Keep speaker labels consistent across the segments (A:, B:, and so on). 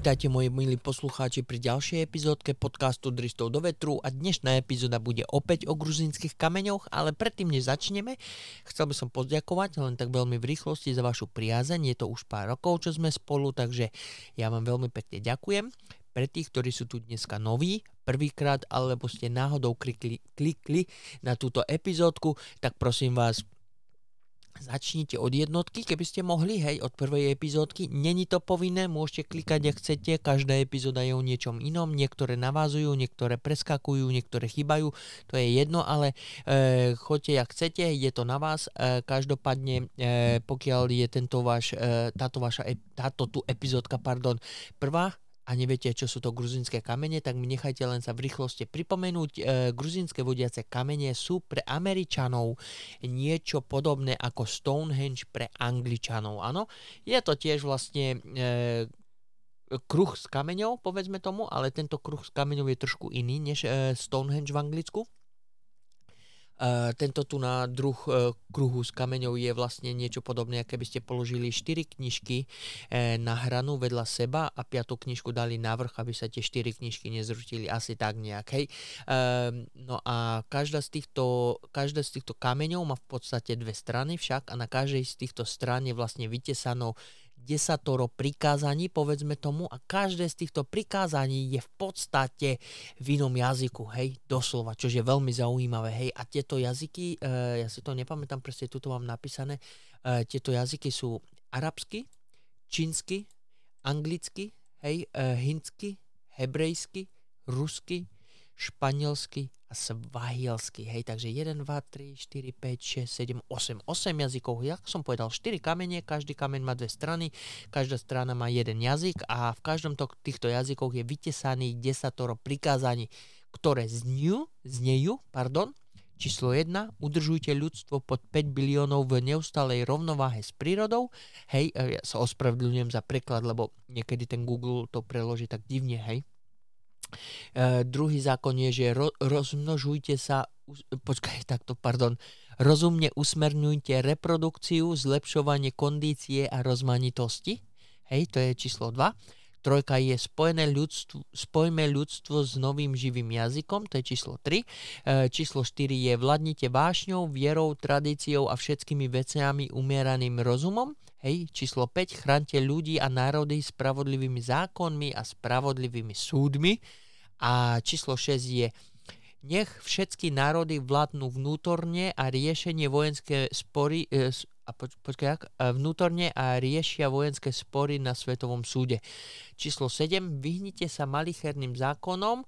A: Vítajte moji milí poslucháči pri ďalšej epizódke podcastu Dristov do vetru a dnešná epizóda bude opäť o gruzínskych kameňoch, ale predtým než začneme, chcel by som poďakovať len tak veľmi v rýchlosti za vašu priazeň, je to už pár rokov, čo sme spolu, takže ja vám veľmi pekne ďakujem. Pre tých, ktorí sú tu dneska noví, prvýkrát, alebo ste náhodou klikli, klikli na túto epizódku, tak prosím vás, Začnite od jednotky, keby ste mohli, hej, od prvej epizódky. Není to povinné, môžete klikať, ak chcete, každá epizóda je o niečom inom, niektoré navázujú, niektoré preskakujú, niektoré chýbajú, to je jedno, ale e, choďte, ak chcete, je to na vás. E, každopádne, e, pokiaľ je tento váš, e, táto vaša, táto tu epizódka, pardon, prvá, a neviete, čo sú to gruzinské kamene, tak mi nechajte len sa v rýchlosti pripomenúť. E, gruzinské vodiace kamene sú pre Američanov niečo podobné ako Stonehenge pre Angličanov. Áno, je to tiež vlastne e, kruh s kameňou, povedzme tomu, ale tento kruh s kameňou je trošku iný než e, Stonehenge v Anglicku. Uh, tento tu na druh uh, kruhu s kameňou je vlastne niečo podobné, ako by ste položili 4 knižky uh, na hranu vedľa seba a piatú knižku dali na vrch, aby sa tie 4 knižky nezrutili asi tak nejak. Hej. No a každá z, týchto, každá z týchto kameňov má v podstate dve strany však a na každej z týchto strán je vlastne vytesanou desatoro prikázaní, povedzme tomu, a každé z týchto prikázaní je v podstate v inom jazyku, hej, doslova, čo je veľmi zaujímavé, hej, a tieto jazyky, e, ja si to nepamätám, presne tuto mám napísané, e, tieto jazyky sú arabsky, čínsky, anglicky, hej, e, hindsky, hebrejsky, rusky, španielsky a svahilsky. Hej, takže 1, 2, 3, 4, 5, 6, 7, 8. 8 jazykov. Ja som povedal 4 kamene, každý kameň má dve strany, každá strana má jeden jazyk a v každom to, týchto jazykoch je vytesaný desatoro prikázaní, ktoré znejú, znejú pardon, Číslo 1. Udržujte ľudstvo pod 5 biliónov v neustalej rovnováhe s prírodou. Hej, ja sa ospravedlňujem za preklad, lebo niekedy ten Google to preloží tak divne, hej. Uh, druhý zákon je, že ro, rozmnožujte sa, počkaj, takto, pardon, rozumne usmerňujte reprodukciu, zlepšovanie kondície a rozmanitosti. Hej, to je číslo 2. Trojka je spojené ľudstvo, spojme ľudstvo s novým živým jazykom, to je číslo 3. E, číslo 4 je vládnite vášňou, vierou, tradíciou a všetkými veciami umieraným rozumom. Hej, číslo 5, chránte ľudí a národy spravodlivými zákonmi a spravodlivými súdmi. A číslo 6 je nech všetky národy vládnu vnútorne a riešenie vojenské spory e, a poč, počkaj, vnútorne a riešia vojenské spory na Svetovom súde. Číslo 7. Vyhnite sa malicherným zákonom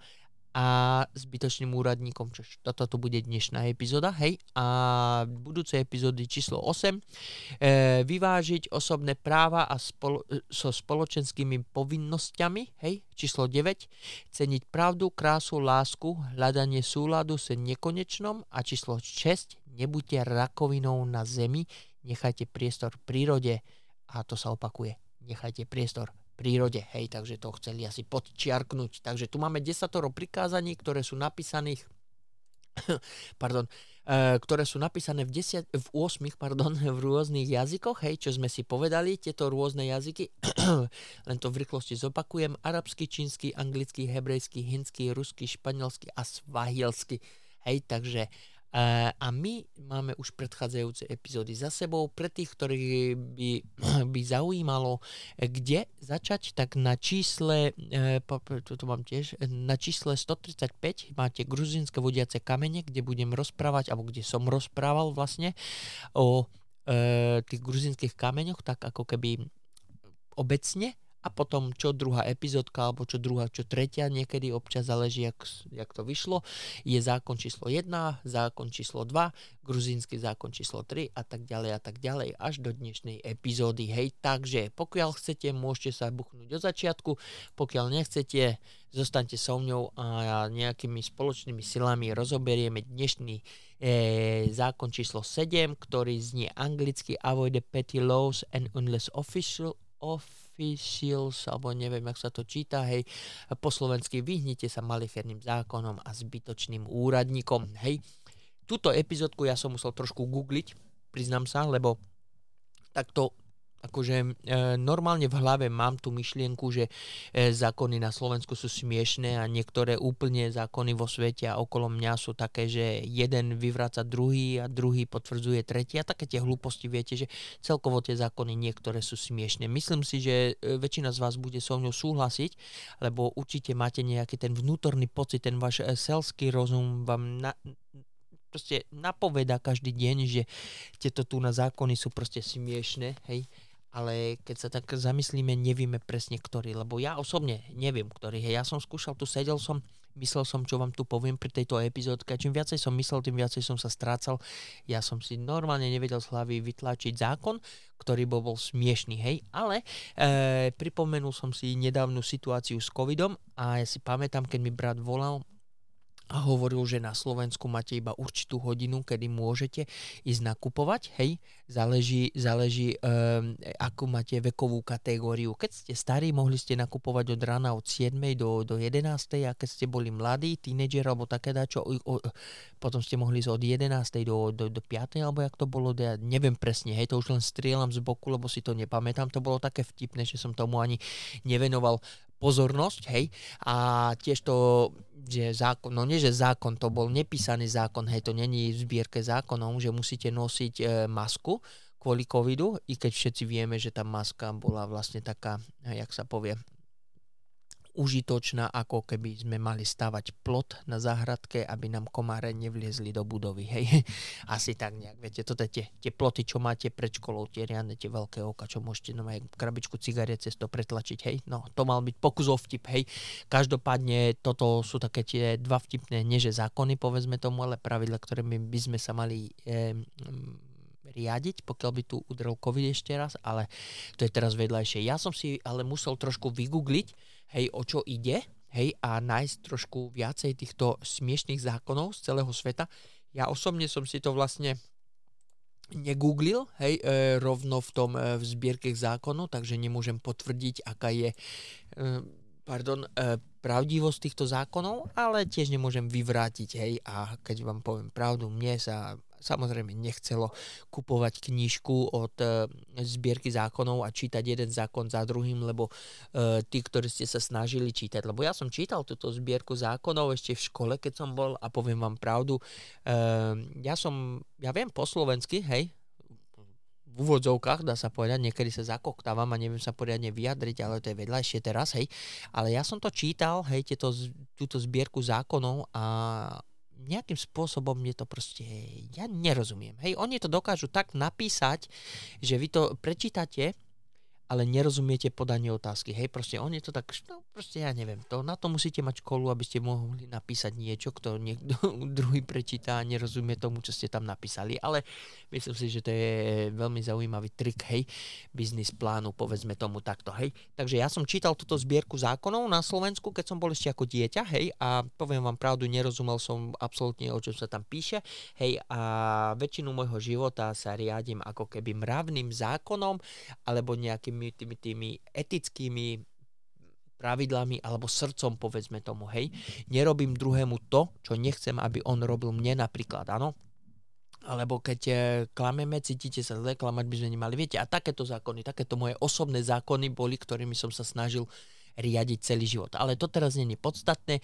A: a zbytočným úradníkom, čo toto tu bude dnešná epizóda, hej, a budúce epizódy číslo 8, e, vyvážiť osobné práva a spolo, so spoločenskými povinnosťami, hej, číslo 9, ceniť pravdu, krásu, lásku, hľadanie súladu se nekonečnom a číslo 6, nebuďte rakovinou na zemi, nechajte priestor prírode. A to sa opakuje, nechajte priestor prírode. Hej, takže to chceli asi podčiarknúť. Takže tu máme desatoro prikázaní, ktoré sú napísaných pardon, uh, ktoré sú napísané v, desiat, v 8 pardon, v rôznych jazykoch, hej, čo sme si povedali, tieto rôzne jazyky, len to v rýchlosti zopakujem, arabsky, čínsky, anglický, hebrejský, hindský, ruský, španielsky a svahilsky. Hej, takže a my máme už predchádzajúce epizódy za sebou. Pre tých, ktorých by, by zaujímalo, kde začať, tak na čísle, toto mám tiež, na čísle 135 máte gruzinské vodiace kamene, kde budem rozprávať, alebo kde som rozprával vlastne o e, tých gruzinských kameňoch, tak ako keby obecne a potom čo druhá epizódka alebo čo druhá, čo tretia, niekedy občas záleží, jak, jak to vyšlo, je zákon číslo 1, zákon číslo 2, gruzínsky zákon číslo 3 a tak ďalej a tak ďalej až do dnešnej epizódy. Hej, takže pokiaľ chcete, môžete sa buchnúť do začiatku, pokiaľ nechcete, zostaňte so mňou a nejakými spoločnými silami rozoberieme dnešný e, zákon číslo 7, ktorý znie anglicky Avoid the petty laws and unless official of officials, alebo neviem, jak sa to číta, hej, po slovensky vyhnite sa malicherným zákonom a zbytočným úradníkom, hej. Túto epizódku ja som musel trošku googliť, priznám sa, lebo takto Akože e, normálne v hlave mám tú myšlienku, že e, zákony na Slovensku sú smiešné a niektoré úplne zákony vo svete a okolo mňa sú také, že jeden vyvráca druhý a druhý potvrdzuje tretí a také tie hlúposti, viete, že celkovo tie zákony niektoré sú smiešné. Myslím si, že e, väčšina z vás bude so mnou súhlasiť, lebo určite máte nejaký ten vnútorný pocit, ten váš e, selský rozum vám na, proste napoveda každý deň, že tieto tu na zákony sú proste smiešné, hej ale keď sa tak zamyslíme, nevieme presne ktorý, lebo ja osobne neviem ktorý. Hej, ja som skúšal, tu sedel som, myslel som, čo vám tu poviem pri tejto epizódke. Čím viacej som myslel, tým viacej som sa strácal. Ja som si normálne nevedel z hlavy vytlačiť zákon, ktorý bol, bol smiešný, hej. Ale e, pripomenul som si nedávnu situáciu s covidom a ja si pamätám, keď mi brat volal a hovoril, že na Slovensku máte iba určitú hodinu, kedy môžete ísť nakupovať, hej, záleží, záleží um, akú máte vekovú kategóriu. Keď ste starí, mohli ste nakupovať od rána od 7. do, do 11. a keď ste boli mladí, tínedžer alebo také dačo, potom ste mohli ísť od 11. do, do, do 5. alebo jak to bolo, ja neviem presne, hej, to už len strieľam z boku, lebo si to nepamätám, to bolo také vtipné, že som tomu ani nevenoval pozornosť, hej, a tiež to, že zákon, no nie, že zákon, to bol nepísaný zákon, hej, to není v zbierke zákonom, že musíte nosiť e, masku kvôli covidu, i keď všetci vieme, že tá maska bola vlastne taká, jak sa povie, užitočná, ako keby sme mali stavať plot na záhradke, aby nám komáre nevliezli do budovy. Hej. Asi tak nejak, viete, toto tie, tie ploty, čo máte pred školou, tie riadne, tie veľké oka, čo môžete no krabičku cigariet cez to pretlačiť, hej. No, to mal byť pokus o vtip, hej. Každopádne toto sú také tie dva vtipné, nie že zákony, povedzme tomu, ale pravidla, ktoré by sme sa mali eh, riadiť, pokiaľ by tu udrel COVID ešte raz, ale to je teraz vedľajšie. Ja som si ale musel trošku vygoogliť, hej, o čo ide, hej, a nájsť trošku viacej týchto smiešných zákonov z celého sveta. Ja osobne som si to vlastne negooglil, hej, e, rovno v tom e, v zbierke zákonov, takže nemôžem potvrdiť, aká je e, pardon, e, pravdivosť týchto zákonov, ale tiež nemôžem vyvrátiť, hej, a keď vám poviem pravdu, mne sa samozrejme nechcelo kupovať knižku od e, zbierky zákonov a čítať jeden zákon za druhým, lebo e, tí, ktorí ste sa snažili čítať, lebo ja som čítal túto zbierku zákonov ešte v škole, keď som bol a poviem vám pravdu, e, ja som, ja viem po slovensky, hej, v úvodzovkách, dá sa povedať, niekedy sa zakoktávam a neviem sa poriadne vyjadriť, ale to je vedľajšie teraz, hej. Ale ja som to čítal, hej, tieto, túto zbierku zákonov a nejakým spôsobom mne to proste, ja nerozumiem. Hej, oni to dokážu tak napísať, že vy to prečítate ale nerozumiete podanie otázky. Hej, proste on je to tak, no proste ja neviem, to, na to musíte mať školu, aby ste mohli napísať niečo, kto niekto druhý prečíta a nerozumie tomu, čo ste tam napísali, ale myslím si, že to je veľmi zaujímavý trik, hej, biznis plánu, povedzme tomu takto, hej. Takže ja som čítal túto zbierku zákonov na Slovensku, keď som bol ešte ako dieťa, hej, a poviem vám pravdu, nerozumel som absolútne, o čom sa tam píše, hej, a väčšinu môjho života sa riadím ako keby mravným zákonom, alebo nejakým tými, tými, tými etickými pravidlami alebo srdcom, povedzme tomu, hej. Nerobím druhému to, čo nechcem, aby on robil mne napríklad, áno. Alebo keď e, klameme, cítite sa zle, klamať by sme nemali. Viete, a takéto zákony, takéto moje osobné zákony boli, ktorými som sa snažil riadiť celý život. Ale to teraz nie je podstatné. E,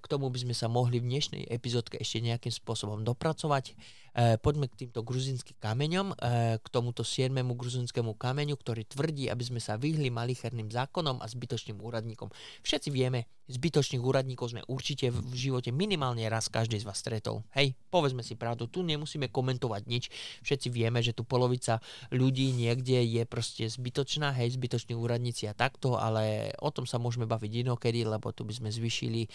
A: k tomu by sme sa mohli v dnešnej epizódke ešte nejakým spôsobom dopracovať. E, poďme k týmto gruzinským kameňom, e, k tomuto siedmemu gruzinskému kameňu, ktorý tvrdí, aby sme sa vyhli malicherným zákonom a zbytočným úradníkom. Všetci vieme, zbytočných úradníkov sme určite v živote minimálne raz každý z vás stretol. Hej, povedzme si pravdu, tu nemusíme komentovať nič. Všetci vieme, že tu polovica ľudí niekde je proste zbytočná, hej, zbytoční úradníci a takto, ale o tom sa môžeme baviť inokedy, lebo tu by sme zvyšili e,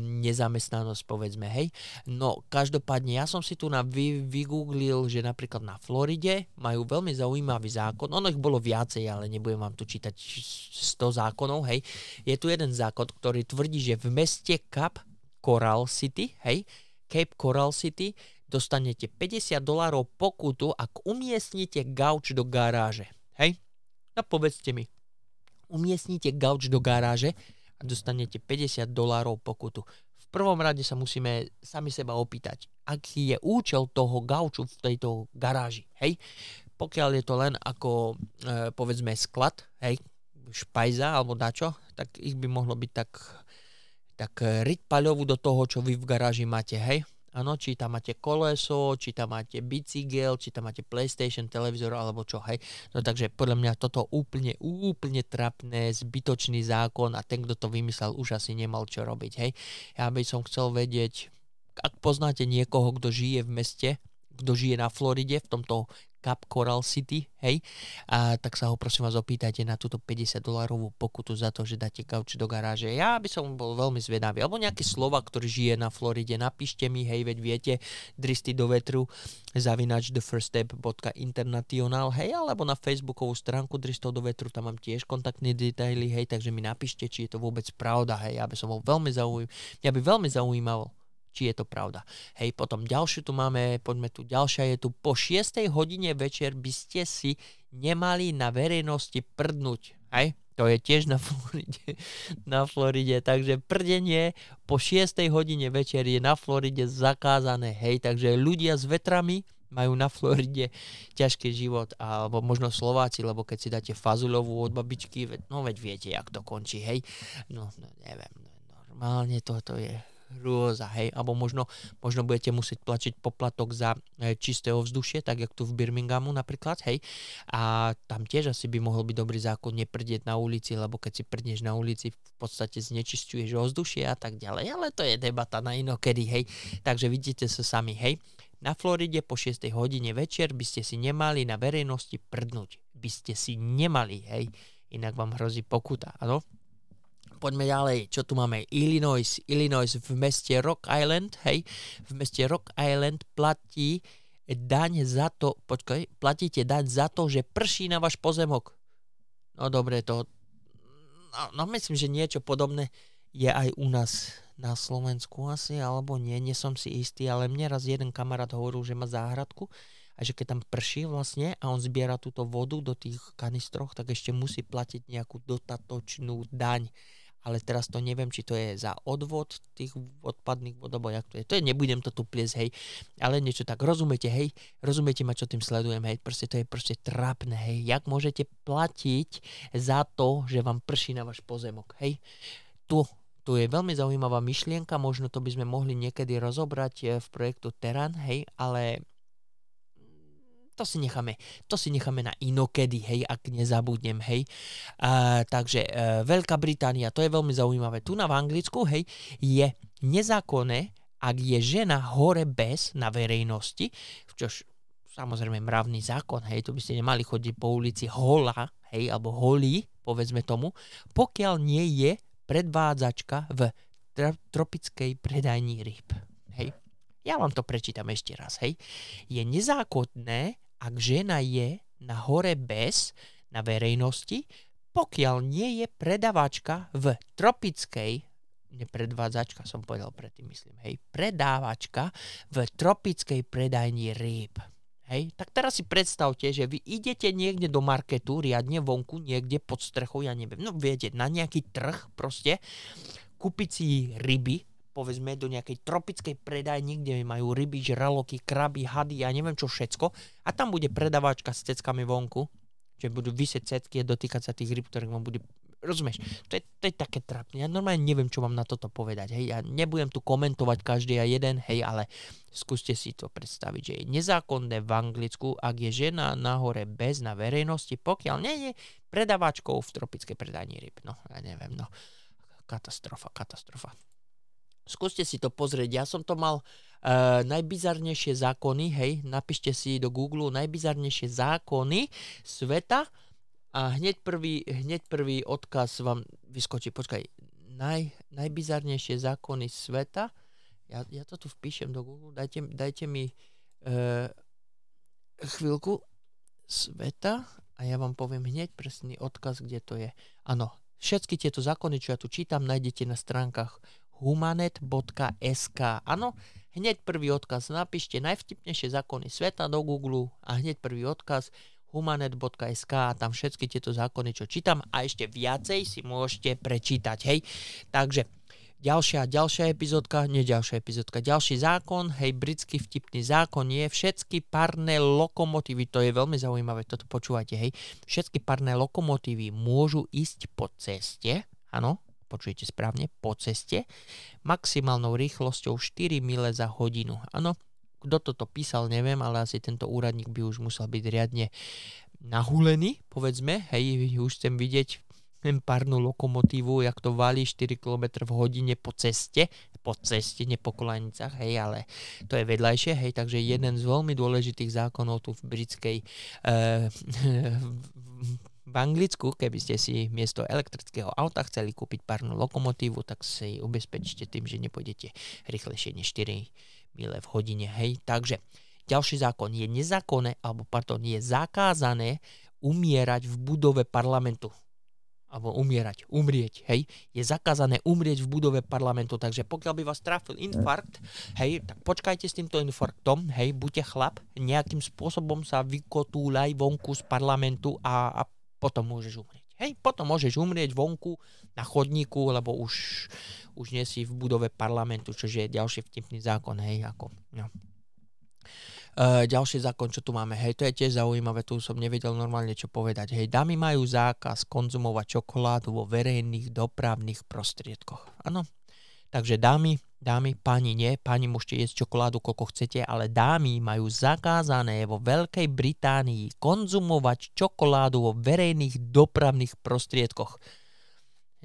A: nezamestnanosť, povedzme, hej. No, každopádne, ja som si tu na vy, vygooglil, že napríklad na Floride majú veľmi zaujímavý zákon. Ono ich bolo viacej, ale nebudem vám tu čítať 100 zákonov, hej. Je tu jeden zákon, ktorý tvrdí, že v meste Cap Coral City, hej, Cape Coral City, dostanete 50 dolárov pokutu, ak umiestnite gauč do garáže. Hej? No povedzte mi, umiestnite gauč do garáže a dostanete 50 dolárov pokutu prvom rade sa musíme sami seba opýtať, aký je účel toho gauču v tejto garáži. Hej? Pokiaľ je to len ako, e, povedzme, sklad, hej, špajza alebo dačo, tak ich by mohlo byť tak, tak riť paľovú do toho, čo vy v garáži máte, hej. Áno, či tam máte koleso, či tam máte bicykel, či tam máte PlayStation, televízor alebo čo, hej. No takže podľa mňa toto úplne, úplne trapné, zbytočný zákon a ten, kto to vymyslel, už asi nemal čo robiť, hej. Ja by som chcel vedieť, ak poznáte niekoho, kto žije v meste, kto žije na Floride, v tomto Cap Coral City, hej, a tak sa ho prosím vás opýtajte na túto 50 dolarovú pokutu za to, že dáte gauč do garáže. Ja by som bol veľmi zvedavý. Alebo nejaký slova, ktorý žije na Floride, napíšte mi, hej, veď viete, dristy do vetru, zavinač thefirststep.international, hej, alebo na facebookovú stránku dristov do vetru, tam mám tiež kontaktné detaily, hej, takže mi napíšte, či je to vôbec pravda, hej, ja by som bol veľmi zaujímavý, mňa by veľmi zaujímalo, či je to pravda. Hej, potom ďalšiu tu máme, poďme tu, ďalšia je tu, po 6 hodine večer by ste si nemali na verejnosti prdnúť. Hej, to je tiež na Floride, na Floride, takže prdenie po 6 hodine večer je na Floride zakázané, hej, takže ľudia s vetrami majú na Floride ťažký život, alebo možno Slováci, lebo keď si dáte fazulovú od babičky, no veď viete, jak to končí, hej, no, no neviem, no, normálne toto je hrôza, hej, alebo možno, možno budete musieť plačiť poplatok za e, čisté ovzdušie, tak jak tu v Birminghamu napríklad, hej, a tam tiež asi by mohol byť dobrý zákon neprdieť na ulici, lebo keď si prdneš na ulici, v podstate znečistuješ ovzdušie a tak ďalej, ale to je debata na inokedy, hej, takže vidíte sa sami, hej, na Floride po 6 hodine večer by ste si nemali na verejnosti prdnúť, by ste si nemali, hej, inak vám hrozí pokuta, áno, Poďme ďalej, čo tu máme? Illinois, Illinois v meste Rock Island, hej, v meste Rock Island platí daň za to, počkaj, platíte daň za to, že prší na váš pozemok. No dobre, to, no, no myslím, že niečo podobné je aj u nás na Slovensku asi, alebo nie, nie som si istý, ale mne raz jeden kamarát hovoril, že má záhradku a že keď tam prší vlastne a on zbiera túto vodu do tých kanistroch, tak ešte musí platiť nejakú dotatočnú daň ale teraz to neviem, či to je za odvod tých odpadných vod, alebo jak to je. To je, nebudem to tu pliesť, hej, ale niečo tak, rozumiete, hej, rozumiete ma, čo tým sledujem, hej, proste to je proste trápne, hej, jak môžete platiť za to, že vám prší na váš pozemok, hej. Tu, tu je veľmi zaujímavá myšlienka, možno to by sme mohli niekedy rozobrať eh, v projektu Teran, hej, ale to si necháme, to si necháme na inokedy, hej, ak nezabudnem, hej. Uh, takže uh, Veľká Británia, to je veľmi zaujímavé. Tu na v Anglicku, hej, je nezákonné, ak je žena hore bez na verejnosti, čož samozrejme mravný zákon, hej, tu by ste nemali chodiť po ulici hola, hej, alebo holí, povedzme tomu, pokiaľ nie je predvádzačka v tropickej predajní rýb. Hej. Ja vám to prečítam ešte raz, hej. Je nezákonné, ak žena je na hore bez, na verejnosti, pokiaľ nie je predavačka v tropickej, nepredvádzačka som povedal predtým, myslím, hej, predávačka v tropickej predajni rýb. Hej, tak teraz si predstavte, že vy idete niekde do marketu, riadne vonku, niekde pod strechou, ja neviem, no viete, na nejaký trh proste, kúpiť si ryby, povedzme do nejakej tropickej predajni, kde majú ryby, žraloky, kraby, hady a neviem čo všetko a tam bude predavačka s ceckami vonku, že budú vysieť cecky a dotýkať sa tých ryb, ktorých vám bude Rozumieš? To je, to je také trápne. Ja normálne neviem, čo mám na toto povedať. Hej. Ja nebudem tu komentovať každý a jeden, hej, ale skúste si to predstaviť, že je nezákonné v Anglicku, ak je žena nahore bez na verejnosti, pokiaľ nie je predavačkou v tropickej predajni ryb. No, ja neviem, no. Katastrofa, katastrofa. Skúste si to pozrieť. Ja som to mal uh, najbizarnejšie zákony, hej, napíšte si do Google najbizarnejšie zákony sveta a hneď prvý, hneď prvý odkaz vám vyskočí. Počkaj, naj, najbizarnejšie zákony sveta. Ja, ja to tu vpíšem do Google, dajte, dajte mi uh, chvíľku sveta a ja vám poviem hneď presný odkaz, kde to je. Áno, všetky tieto zákony, čo ja tu čítam, nájdete na stránkach humanet.sk. Áno, hneď prvý odkaz napíšte najvtipnejšie zákony sveta do Google a hneď prvý odkaz humanet.sk a tam všetky tieto zákony, čo čítam a ešte viacej si môžete prečítať, hej. Takže Ďalšia, ďalšia epizódka, nie ďalšia epizódka, ďalší zákon, hej, britský vtipný zákon je, všetky parné lokomotívy, to je veľmi zaujímavé, toto počúvate, hej, všetky parné lokomotívy môžu ísť po ceste, áno, počujete správne, po ceste, maximálnou rýchlosťou 4 mile za hodinu, áno, kto toto písal, neviem, ale asi tento úradník by už musel byť riadne nahulený, povedzme, hej, už chcem vidieť párnu lokomotívu, jak to valí 4 km v hodine po ceste, po ceste, ne po kolanicách, hej, ale to je vedľajšie, hej, takže jeden z veľmi dôležitých zákonov tu v britskej uh, v Anglicku, keby ste si miesto elektrického auta chceli kúpiť párnu lokomotívu, tak si ubezpečte tým, že nepôjdete rýchlejšie než 4 mile v hodine, hej, takže ďalší zákon. Je nezákonné, alebo pardon, je zakázané umierať v budove parlamentu. Alebo umierať, umrieť, hej, je zakázané umrieť v budove parlamentu, takže pokiaľ by vás trafil infarkt, hej, tak počkajte s týmto infarktom, hej, buďte chlap, nejakým spôsobom sa vykotúľaj vonku z parlamentu a, a potom môžeš umrieť. Hej, potom môžeš umrieť vonku na chodníku, lebo už, už nie si v budove parlamentu, čo je ďalší vtipný zákon, hej, ako, no. Uh, ďalší zákon, čo tu máme, hej, to je tiež zaujímavé, tu som nevedel normálne čo povedať. Hej, dámy majú zákaz konzumovať čokoládu vo verejných dopravných prostriedkoch. Áno, takže dámy, dámy, páni nie, páni môžete jesť čokoládu koľko chcete, ale dámy majú zakázané vo Veľkej Británii konzumovať čokoládu vo verejných dopravných prostriedkoch.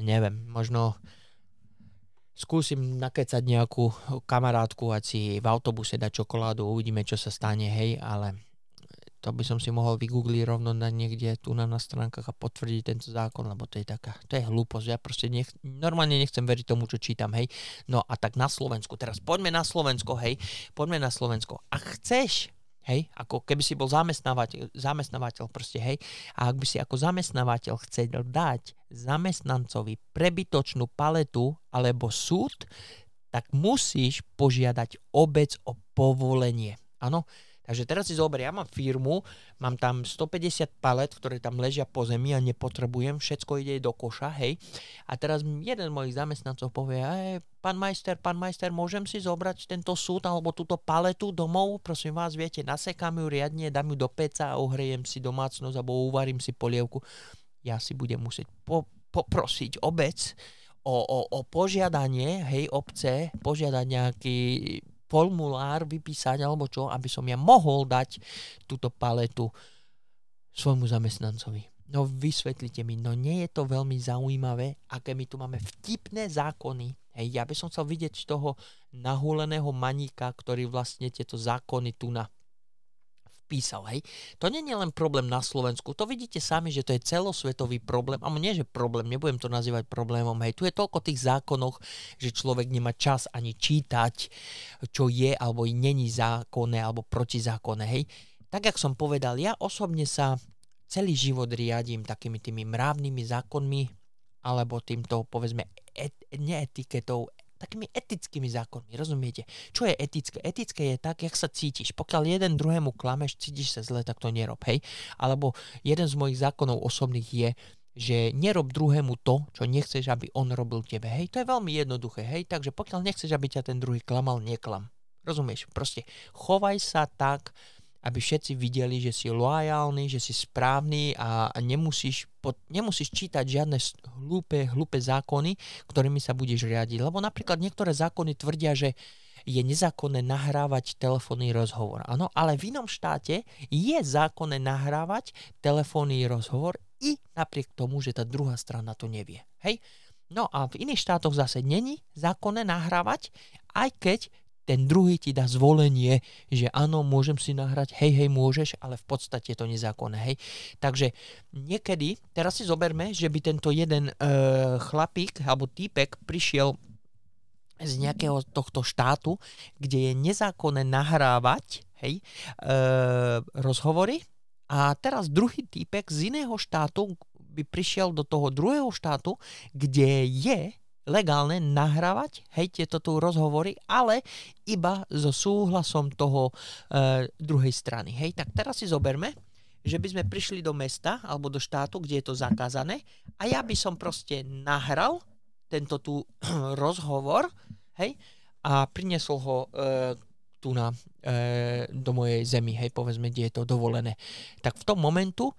A: Neviem, možno skúsim nakecať nejakú kamarátku a si v autobuse dať čokoládu, uvidíme, čo sa stane, hej, ale to by som si mohol vygoogliť rovno na niekde tu na, na stránkach a potvrdiť tento zákon, lebo to je taká, to je hlúposť, ja proste nech, normálne nechcem veriť tomu, čo čítam, hej. No a tak na Slovensku, teraz poďme na Slovensko, hej, poďme na Slovensko. A chceš Hej, ako keby si bol zamestnávateľ, zamestnávateľ proste, hej. A ak by si ako zamestnávateľ chcel dať zamestnancovi prebytočnú paletu alebo súd, tak musíš požiadať obec o povolenie. Áno, Takže teraz si zober, ja mám firmu, mám tam 150 palet, ktoré tam ležia po zemi a nepotrebujem, všetko ide do koša, hej. A teraz jeden z mojich zamestnancov povie, hej, pán majster, pán majster, môžem si zobrať tento súd alebo túto paletu domov, prosím vás, viete, nasekám ju riadne, dám ju do peca a ohrejem si domácnosť alebo uvarím si polievku. Ja si budem musieť po, poprosiť obec, o, o, o požiadanie, hej, obce, požiadať nejaký formulár vypísať alebo čo, aby som ja mohol dať túto paletu svojmu zamestnancovi. No vysvetlite mi, no nie je to veľmi zaujímavé, aké my tu máme vtipné zákony. Hej, ja by som chcel vidieť toho nahúleného maníka, ktorý vlastne tieto zákony tu na písal. Hej. To nie je len problém na Slovensku, to vidíte sami, že to je celosvetový problém, a nie že problém, nebudem to nazývať problémom, hej, tu je toľko tých zákonoch, že človek nemá čas ani čítať, čo je alebo není zákonné alebo protizákonné, hej. Tak, jak som povedal, ja osobne sa celý život riadím takými tými mravnými zákonmi, alebo týmto, povedzme, et, neetiketou, takými etickými zákonmi, rozumiete? Čo je etické? Etické je tak, jak sa cítiš. Pokiaľ jeden druhému klameš, cítiš sa zle, tak to nerob, hej? Alebo jeden z mojich zákonov osobných je, že nerob druhému to, čo nechceš, aby on robil tebe. Hej, to je veľmi jednoduché, hej, takže pokiaľ nechceš, aby ťa ten druhý klamal, neklam. Rozumieš? Proste chovaj sa tak, aby všetci videli, že si loajálny, že si správny a, nemusíš, pod, nemusíš čítať žiadne hlúpe, hlúpe zákony, ktorými sa budeš riadiť. Lebo napríklad niektoré zákony tvrdia, že je nezákonné nahrávať telefónny rozhovor. Áno, ale v inom štáte je zákonné nahrávať telefónny rozhovor i napriek tomu, že tá druhá strana to nevie. Hej? No a v iných štátoch zase není zákonné nahrávať, aj keď ten druhý ti dá zvolenie, že áno, môžem si nahrať, hej, hej, môžeš, ale v podstate je to nezákonné, hej. Takže niekedy, teraz si zoberme, že by tento jeden uh, chlapík alebo týpek prišiel z nejakého tohto štátu, kde je nezákonné nahrávať, hej, uh, rozhovory a teraz druhý týpek z iného štátu by prišiel do toho druhého štátu, kde je legálne nahrávať, hej, tieto tu rozhovory, ale iba so súhlasom toho e, druhej strany. Hej, tak teraz si zoberme, že by sme prišli do mesta alebo do štátu, kde je to zakázané a ja by som proste nahral tento tu rozhovor, hej, a priniesol ho e, tu na, e, do mojej zemi, hej, povedzme, kde je to dovolené. Tak v tom momentu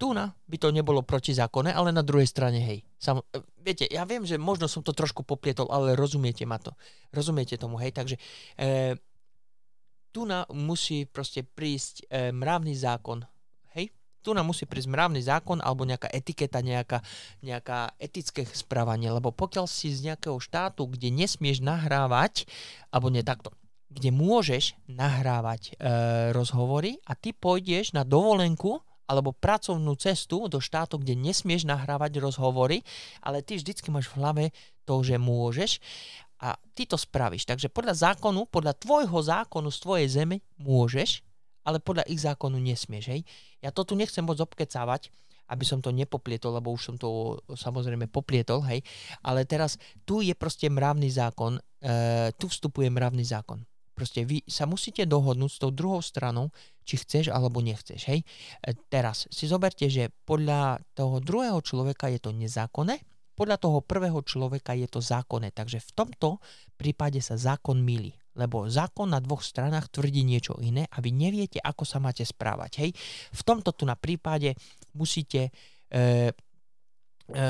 A: tu na by to nebolo protizákonné, ale na druhej strane, hej. Sam, e, viete, ja viem, že možno som to trošku poplietol, ale rozumiete ma to. Rozumiete tomu, hej. Takže e, tu na musí proste prísť e, mravný zákon, hej. Tu nám musí prísť mravný zákon alebo nejaká etiketa, nejaká, nejaká etické správanie, lebo pokiaľ si z nejakého štátu, kde nesmieš nahrávať, alebo nie takto, kde môžeš nahrávať e, rozhovory a ty pôjdeš na dovolenku alebo pracovnú cestu do štátu, kde nesmieš nahrávať rozhovory, ale ty vždycky máš v hlave to, že môžeš a ty to spravíš. Takže podľa zákonu, podľa tvojho zákonu z tvojej zeme môžeš, ale podľa ich zákonu nesmieš. Hej? Ja to tu nechcem moc obkecávať, aby som to nepoplietol, lebo už som to samozrejme poplietol, hej. Ale teraz tu je proste mravný zákon, e, tu vstupuje mravný zákon. Proste vy sa musíte dohodnúť s tou druhou stranou, či chceš alebo nechceš. Hej? E, teraz si zoberte, že podľa toho druhého človeka je to nezákonné, podľa toho prvého človeka je to zákonné. Takže v tomto prípade sa zákon milí. Lebo zákon na dvoch stranách tvrdí niečo iné a vy neviete, ako sa máte správať. Hej? V tomto tu na prípade musíte e, e,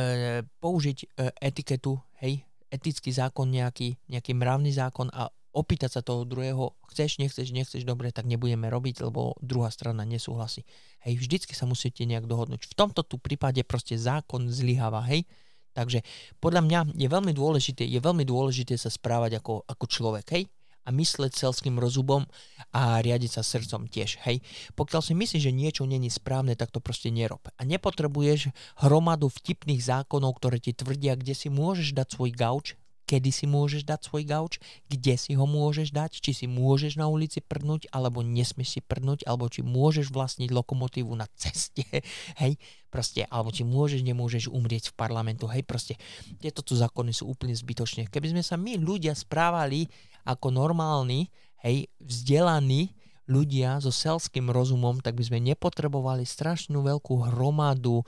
A: použiť e, etiketu, hej, etický zákon nejaký, nejaký mravný zákon a opýtať sa toho druhého, chceš, nechceš, nechceš, dobre, tak nebudeme robiť, lebo druhá strana nesúhlasí. Hej, vždycky sa musíte nejak dohodnúť. V tomto tu prípade proste zákon zlyháva, hej. Takže podľa mňa je veľmi dôležité, je veľmi dôležité sa správať ako, ako človek, hej a mysleť celským rozumom a riadiť sa srdcom tiež. Hej. Pokiaľ si myslíš, že niečo není správne, tak to proste nerob. A nepotrebuješ hromadu vtipných zákonov, ktoré ti tvrdia, kde si môžeš dať svoj gauč, kedy si môžeš dať svoj gauč, kde si ho môžeš dať, či si môžeš na ulici prdnúť, alebo nesmieš si prdnúť, alebo či môžeš vlastniť lokomotívu na ceste, hej, proste, alebo či môžeš, nemôžeš umrieť v parlamentu, hej, proste, tieto tu zákony sú úplne zbytočné. Keby sme sa my ľudia správali ako normálni, hej, vzdelaní, ľudia so selským rozumom, tak by sme nepotrebovali strašnú veľkú hromadu e,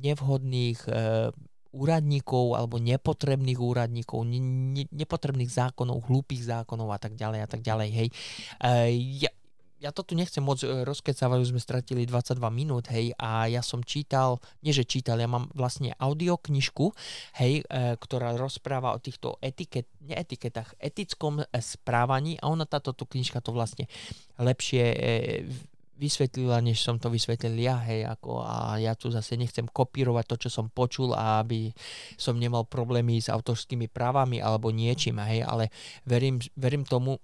A: nevhodných e, úradníkov alebo nepotrebných úradníkov, ne, ne, nepotrebných zákonov, hlúpých zákonov a tak ďalej a tak ďalej, hej. E, ja, ja to tu nechcem moc e, rozkecávať, už sme stratili 22 minút, hej, a ja som čítal, nie že čítal, ja mám vlastne audioknižku, hej, e, ktorá rozpráva o týchto etiket, neetiketách, etickom e, správaní a ona táto tu knižka to vlastne lepšie e, vysvetlila, než som to vysvetlil ja, hej, ako a ja tu zase nechcem kopírovať to, čo som počul a aby som nemal problémy s autorskými právami alebo niečím, hej, ale verím, verím tomu,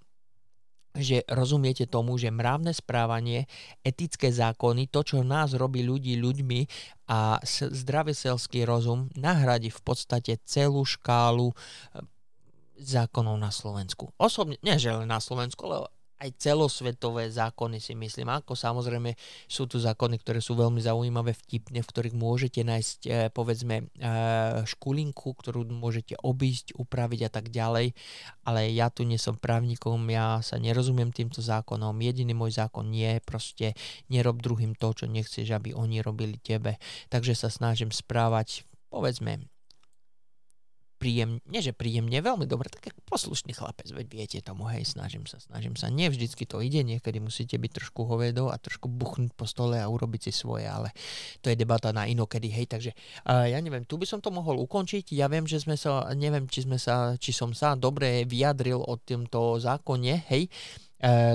A: že rozumiete tomu, že mravné správanie, etické zákony, to, čo nás robí ľudí ľuďmi a zdravý selský rozum nahradí v podstate celú škálu eh, zákonov na Slovensku. Osobne, nie že len na Slovensku, ale aj celosvetové zákony si myslím. Ako samozrejme sú tu zákony, ktoré sú veľmi zaujímavé, vtipné, v ktorých môžete nájsť e, povedzme e, škulinku, ktorú môžete obísť, upraviť a tak ďalej. Ale ja tu nie som právnikom, ja sa nerozumiem týmto zákonom. Jediný môj zákon je proste nerob druhým to, čo nechceš, aby oni robili tebe. Takže sa snažím správať povedzme príjemne, že príjemne, veľmi dobre, tak ako poslušný chlapec, veď viete tomu, hej, snažím sa, snažím sa. Nie vždycky to ide, niekedy musíte byť trošku hovedou a trošku buchnúť po stole a urobiť si svoje, ale to je debata na inokedy, hej, takže uh, ja neviem, tu by som to mohol ukončiť, ja viem, že sme sa, neviem, či sme sa, či som sa dobre vyjadril o tomto zákone, hej,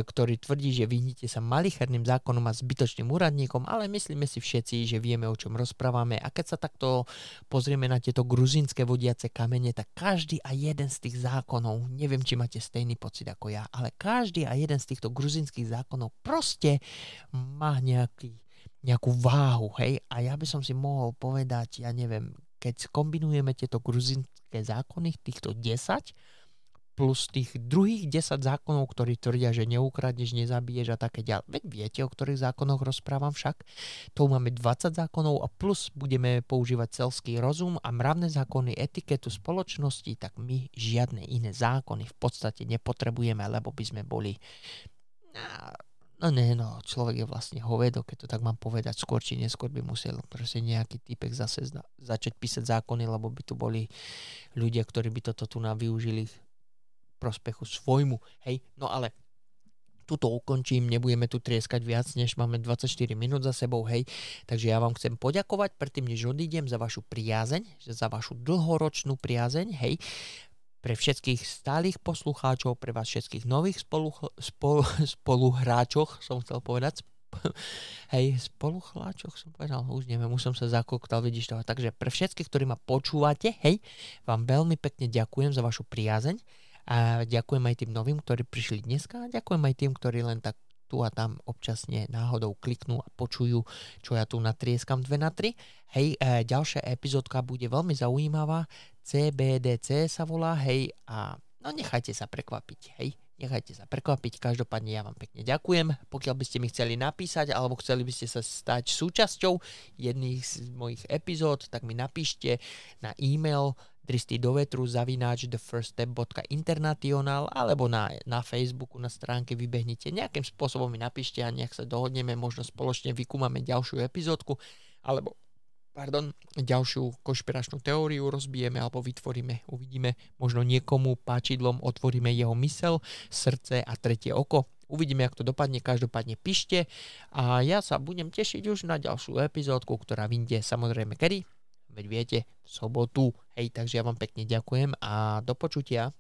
A: ktorý tvrdí, že vyhnite sa malicherným zákonom a zbytočným úradníkom, ale myslíme si všetci, že vieme, o čom rozprávame. A keď sa takto pozrieme na tieto gruzinské vodiace kamene, tak každý a jeden z tých zákonov, neviem, či máte stejný pocit ako ja, ale každý a jeden z týchto gruzinských zákonov proste má nejaký, nejakú váhu, hej, a ja by som si mohol povedať, ja neviem, keď kombinujeme tieto gruzinské zákony, týchto 10, plus tých druhých 10 zákonov, ktorí tvrdia, že neukradneš, nezabiješ a také ďalej. Veď viete, o ktorých zákonoch rozprávam však. Tu máme 20 zákonov a plus budeme používať celský rozum a mravné zákony, etiketu spoločnosti, tak my žiadne iné zákony v podstate nepotrebujeme, lebo by sme boli no nie, no, človek je vlastne hovedo, keď to tak mám povedať, skôr či neskôr by musel proste nejaký typek zase začať písať zákony, lebo by tu boli ľudia, ktorí by toto tu na využili prospechu svojmu, hej, no ale tuto ukončím, nebudeme tu trieskať viac, než máme 24 minút za sebou, hej. Takže ja vám chcem poďakovať predtým, než odídem za vašu priazeň, za vašu dlhoročnú priazeň, hej. Pre všetkých stálych poslucháčov, pre vás všetkých nových spolu, spolu, spoluhráčoch, som chcel povedať, hej, spoluchláčoch som povedal, už neviem, už som sa zakoktal, vidíš toho. Takže pre všetkých, ktorí ma počúvate, hej, vám veľmi pekne ďakujem za vašu priazeň a ďakujem aj tým novým, ktorí prišli dneska a ďakujem aj tým, ktorí len tak tu a tam občasne náhodou kliknú a počujú, čo ja tu natrieskam 2 na 3. Hej, e, ďalšia epizódka bude veľmi zaujímavá. CBDC sa volá, hej, a no nechajte sa prekvapiť, hej. Nechajte sa prekvapiť, každopádne ja vám pekne ďakujem. Pokiaľ by ste mi chceli napísať alebo chceli by ste sa stať súčasťou jedných z mojich epizód, tak mi napíšte na e-mail dristy do vetru zavináč thefirststep.international alebo na, na Facebooku na stránke vybehnite nejakým spôsobom mi napíšte a nejak sa dohodneme, možno spoločne vykúmame ďalšiu epizódku alebo pardon, ďalšiu konšpiračnú teóriu rozbijeme alebo vytvoríme, uvidíme, možno niekomu páčidlom otvoríme jeho mysel, srdce a tretie oko. Uvidíme, ako to dopadne, každopádne píšte a ja sa budem tešiť už na ďalšiu epizódku, ktorá vyjde samozrejme kedy? Veď viete, v sobotu. Hej, takže ja vám pekne ďakujem a do počutia.